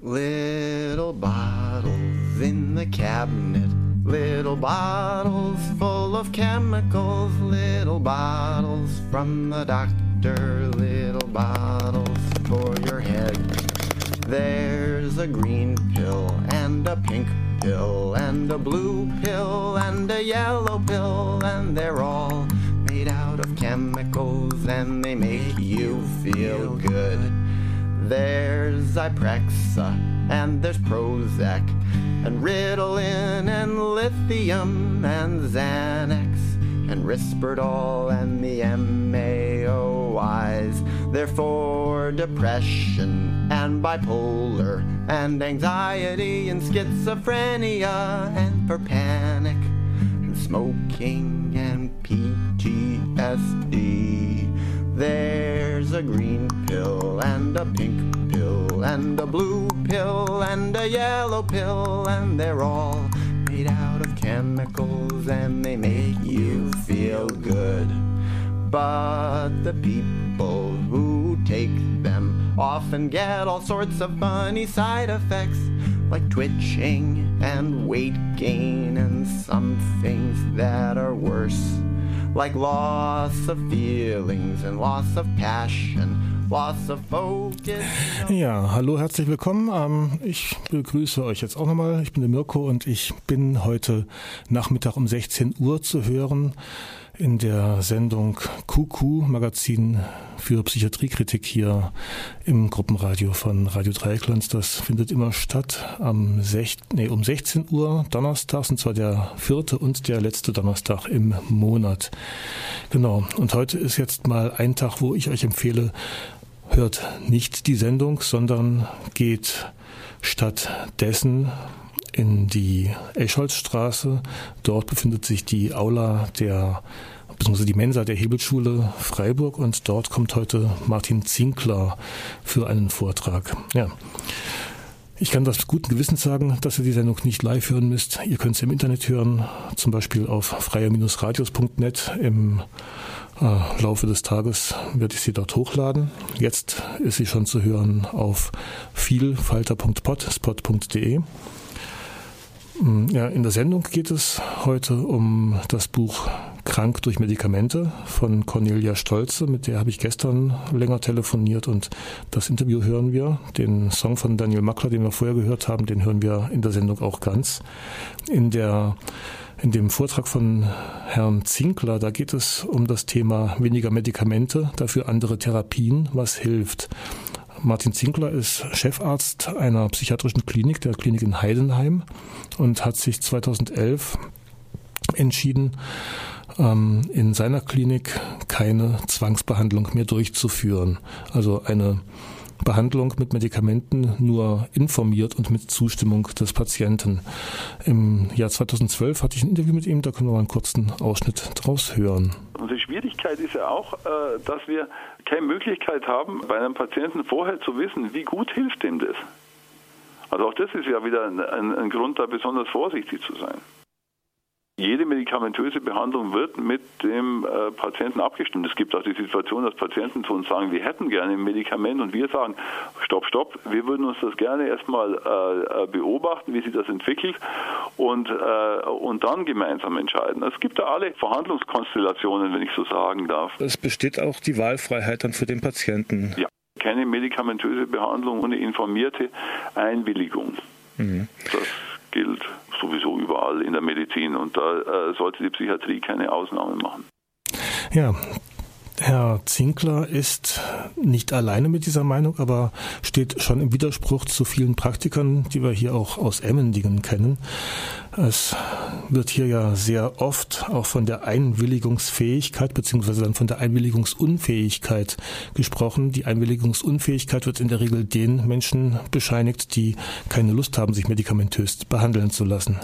Little bottles in the cabinet, little bottles full of chemicals, little bottles from the doctor, little bottles for your head. There's a green pill and a pink pill and a blue pill and a yellow pill, and they're all made out of chemicals and they make you feel good. There's Zyprexa and there's Prozac and Ritalin and lithium and Xanax and Risperdal and the MAOIs. They're for depression and bipolar and anxiety and schizophrenia and for panic and smoking and PTSD. There's a green pill and a pink pill and a blue pill and a yellow pill, and they're all made out of chemicals and they make you feel good. But the people who take them often get all sorts of funny side effects like twitching and weight gain and some things that are worse like loss of feelings and loss of passion. Ja, hallo, herzlich willkommen. Ähm, ich begrüße euch jetzt auch nochmal. Ich bin der Mirko und ich bin heute Nachmittag um 16 Uhr zu hören in der Sendung QQ Magazin für Psychiatriekritik hier im Gruppenradio von Radio Dreiecklands. Das findet immer statt am sech, nee, um 16 Uhr donnerstags und zwar der vierte und der letzte Donnerstag im Monat. Genau. Und heute ist jetzt mal ein Tag, wo ich euch empfehle, hört nicht die Sendung, sondern geht stattdessen in die Escholzstraße. Dort befindet sich die Aula der beziehungsweise die Mensa der Hebelschule Freiburg und dort kommt heute Martin Zinkler für einen Vortrag. Ja. Ich kann das guten Gewissens sagen, dass ihr die Sendung nicht live hören müsst. Ihr könnt sie im Internet hören, zum Beispiel auf freier-radios.net. Im äh, Laufe des Tages werde ich sie dort hochladen. Jetzt ist sie schon zu hören auf vielfalter.potspot.de. Ja, in der Sendung geht es heute um das Buch Krank durch Medikamente von Cornelia Stolze, mit der habe ich gestern länger telefoniert und das Interview hören wir. Den Song von Daniel Mackler, den wir vorher gehört haben, den hören wir in der Sendung auch ganz. In der in dem Vortrag von Herrn Zinkler, da geht es um das Thema weniger Medikamente, dafür andere Therapien, was hilft. Martin Zinkler ist Chefarzt einer psychiatrischen Klinik, der Klinik in Heidenheim, und hat sich 2011 entschieden, ähm, in seiner Klinik keine Zwangsbehandlung mehr durchzuführen. Also eine Behandlung mit Medikamenten nur informiert und mit Zustimmung des Patienten. Im Jahr 2012 hatte ich ein Interview mit ihm, da können wir mal einen kurzen Ausschnitt draus hören. Und die Schwierigkeit ist ja auch, äh, dass wir keine Möglichkeit haben, bei einem Patienten vorher zu wissen, wie gut hilft ihm das. Also auch das ist ja wieder ein, ein Grund, da besonders vorsichtig zu sein. Jede medikamentöse Behandlung wird mit dem äh, Patienten abgestimmt. Es gibt auch die Situation, dass Patienten zu uns sagen, wir hätten gerne ein Medikament und wir sagen, stopp, stopp, wir würden uns das gerne erstmal äh, äh beobachten, wie sich das entwickelt und, äh, und dann gemeinsam entscheiden. Es gibt da alle Verhandlungskonstellationen, wenn ich so sagen darf. Es besteht auch die Wahlfreiheit dann für den Patienten. Ja, keine medikamentöse Behandlung ohne informierte Einwilligung. Mhm. Das gilt sowieso überall in der Medizin und da äh, sollte die Psychiatrie keine Ausnahmen machen. Ja, Herr Zinkler ist nicht alleine mit dieser Meinung, aber steht schon im Widerspruch zu vielen Praktikern, die wir hier auch aus Emmendingen kennen. Es wird hier ja sehr oft auch von der Einwilligungsfähigkeit beziehungsweise dann von der Einwilligungsunfähigkeit gesprochen. Die Einwilligungsunfähigkeit wird in der Regel den Menschen bescheinigt, die keine Lust haben, sich medikamentös behandeln zu lassen.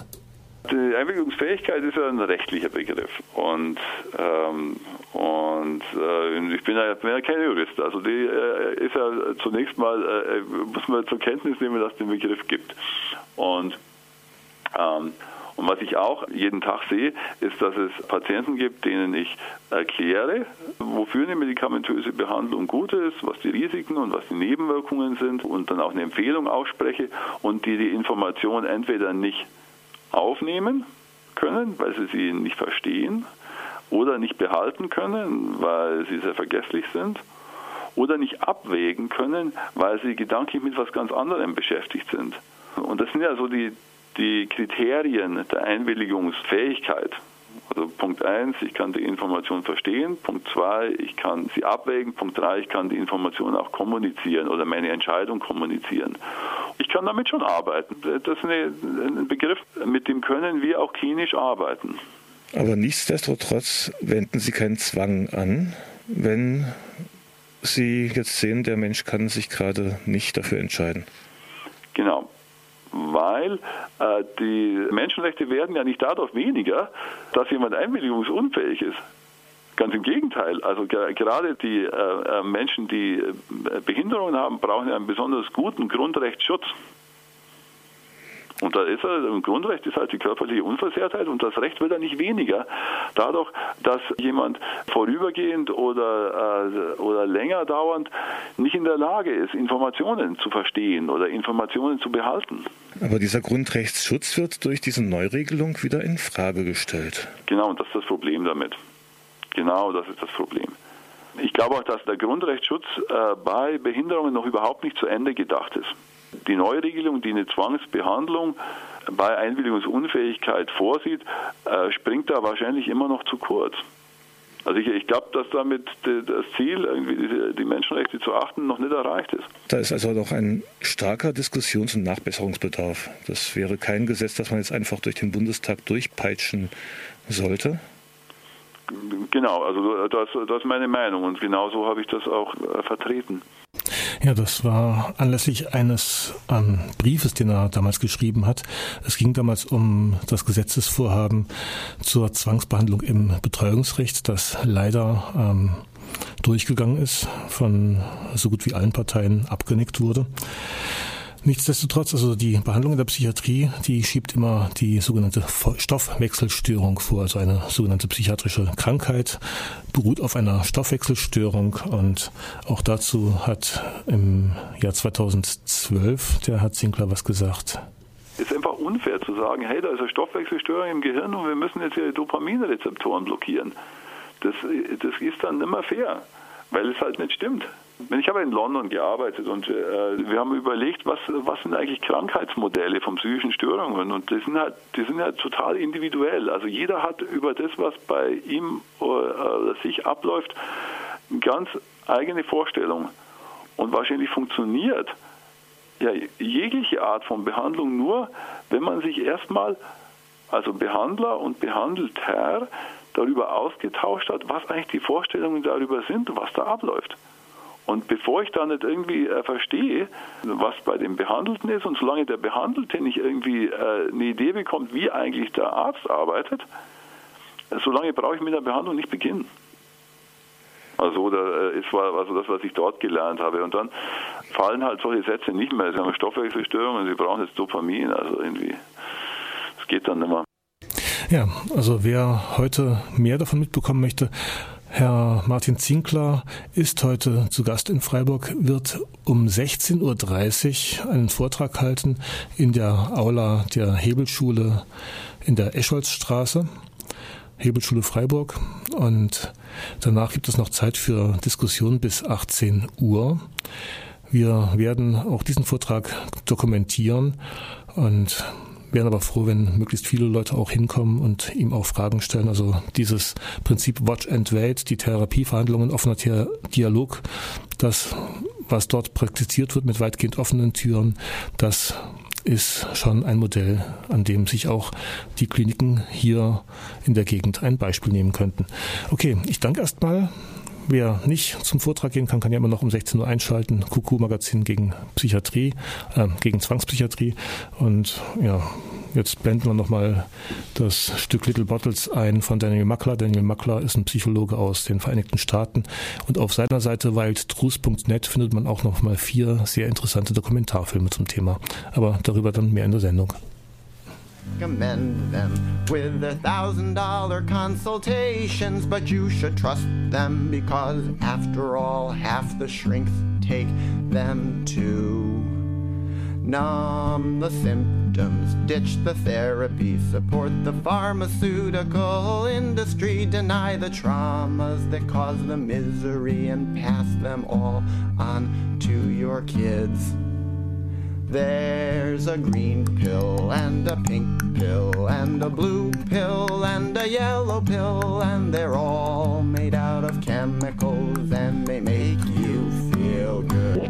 Die Einwilligungsfähigkeit ist ja ein rechtlicher Begriff und ähm, und äh, ich bin ja, bin ja kein Jurist. Also die äh, ist ja zunächst mal äh, muss man zur Kenntnis nehmen, dass es den Begriff gibt und ähm, Und was ich auch jeden Tag sehe, ist, dass es Patienten gibt, denen ich erkläre, wofür eine medikamentöse Behandlung gut ist, was die Risiken und was die Nebenwirkungen sind und dann auch eine Empfehlung ausspreche und die die Information entweder nicht aufnehmen können, weil sie sie nicht verstehen oder nicht behalten können, weil sie sehr vergesslich sind oder nicht abwägen können, weil sie gedanklich mit was ganz anderem beschäftigt sind. Und das sind ja so die, die Kriterien der Einwilligungsfähigkeit. Also Punkt 1, ich kann die Information verstehen. Punkt 2, ich kann sie abwägen. Punkt 3, ich kann die Information auch kommunizieren oder meine Entscheidung kommunizieren. Ich kann damit schon arbeiten. Das ist eine, ein Begriff, mit dem können wir auch klinisch arbeiten. Aber nichtsdestotrotz wenden Sie keinen Zwang an, wenn Sie jetzt sehen, der Mensch kann sich gerade nicht dafür entscheiden. Genau weil äh, die Menschenrechte werden ja nicht dadurch weniger, dass jemand einwilligungsunfähig ist. Ganz im Gegenteil. Also gerade die äh, äh, Menschen, die äh, Behinderungen haben, brauchen einen besonders guten Grundrechtsschutz. Und da ist er, ein Grundrecht ist halt die körperliche Unversehrtheit und das Recht wird dann nicht weniger. Dadurch, dass jemand vorübergehend oder, äh, oder länger dauernd nicht in der Lage ist, Informationen zu verstehen oder Informationen zu behalten. Aber dieser Grundrechtsschutz wird durch diese Neuregelung wieder in Frage gestellt. Genau, und das ist das Problem damit. Genau, das ist das Problem. Ich glaube auch, dass der Grundrechtsschutz äh, bei Behinderungen noch überhaupt nicht zu Ende gedacht ist. Die Neuregelung, die eine Zwangsbehandlung bei Einwilligungsunfähigkeit vorsieht, äh, springt da wahrscheinlich immer noch zu kurz. Also ich, ich glaube, dass damit das Ziel, irgendwie die, Menschenrechte zu achten, noch nicht erreicht ist. Da ist also noch ein starker Diskussions- und Nachbesserungsbedarf. Das wäre kein Gesetz, das man jetzt einfach durch den Bundestag durchpeitschen sollte. Genau, also das, das ist meine Meinung und genauso habe ich das auch äh, vertreten. Ja, das war anlässlich eines ähm, Briefes, den er damals geschrieben hat. Es ging damals um das Gesetzesvorhaben zur Zwangsbehandlung im Betreuungsrecht, das leider ähm, durchgegangen ist, von so gut wie allen Parteien abgenickt wurde. Nichtsdestotrotz, also die Behandlung in der Psychiatrie, die schiebt immer die sogenannte Stoffwechselstörung vor, also eine sogenannte psychiatrische Krankheit, beruht auf einer Stoffwechselstörung und auch dazu hat im Jahr 2012 der Herr Zinkler was gesagt. Es ist einfach unfair zu sagen, hey, da ist eine Stoffwechselstörung im Gehirn und wir müssen jetzt hier Dopaminrezeptoren blockieren. Das, das ist dann immer fair, weil es halt nicht stimmt. Ich habe in London gearbeitet und äh, wir haben überlegt, was, was sind eigentlich Krankheitsmodelle von psychischen Störungen und die sind halt, die sind halt total individuell. Also jeder hat über das, was bei ihm oder äh, sich abläuft, eine ganz eigene Vorstellung. Und wahrscheinlich funktioniert ja jegliche Art von Behandlung nur, wenn man sich erstmal, also Behandler und Behandelter, darüber ausgetauscht hat, was eigentlich die Vorstellungen darüber sind was da abläuft. Und bevor ich da nicht irgendwie äh, verstehe, was bei dem Behandelten ist, und solange der Behandelte nicht irgendwie äh, eine Idee bekommt, wie eigentlich der Arzt arbeitet, äh, solange brauche ich mit der Behandlung nicht beginnen. Also oder äh, es war also das, was ich dort gelernt habe. Und dann fallen halt solche Sätze nicht mehr. Sie haben Stoffwechselstörungen, sie brauchen jetzt Dopamin, also irgendwie. Das geht dann nicht mehr. Ja, also wer heute mehr davon mitbekommen möchte, Herr Martin Zinkler ist heute zu Gast in Freiburg, wird um 16.30 Uhr einen Vortrag halten in der Aula der Hebelschule in der Escholzstraße, Hebelschule Freiburg. Und danach gibt es noch Zeit für Diskussion bis 18 Uhr. Wir werden auch diesen Vortrag dokumentieren und wären aber froh, wenn möglichst viele Leute auch hinkommen und ihm auch Fragen stellen. Also dieses Prinzip Watch and Wait, die Therapieverhandlungen, offener Dialog, das, was dort praktiziert wird mit weitgehend offenen Türen, das ist schon ein Modell, an dem sich auch die Kliniken hier in der Gegend ein Beispiel nehmen könnten. Okay, ich danke erstmal Wer nicht zum Vortrag gehen kann, kann ja immer noch um 16 Uhr einschalten. QQ-Magazin gegen Psychiatrie, äh, gegen Zwangspsychiatrie. Und ja, jetzt blenden wir nochmal das Stück Little Bottles ein von Daniel Mackler. Daniel Mackler ist ein Psychologe aus den Vereinigten Staaten. Und auf seiner Seite wildtruth.net findet man auch nochmal vier sehr interessante Dokumentarfilme zum Thema. Aber darüber dann mehr in der Sendung. Recommend them with their thousand dollar consultations, but you should trust them because, after all, half the shrinks take them to numb the symptoms, ditch the therapy, support the pharmaceutical industry, deny the traumas that cause the misery, and pass them all on to your kids. There's a green pill and a pink pill and a blue pill and a yellow pill, and they're all made out of chemicals and they make you feel good.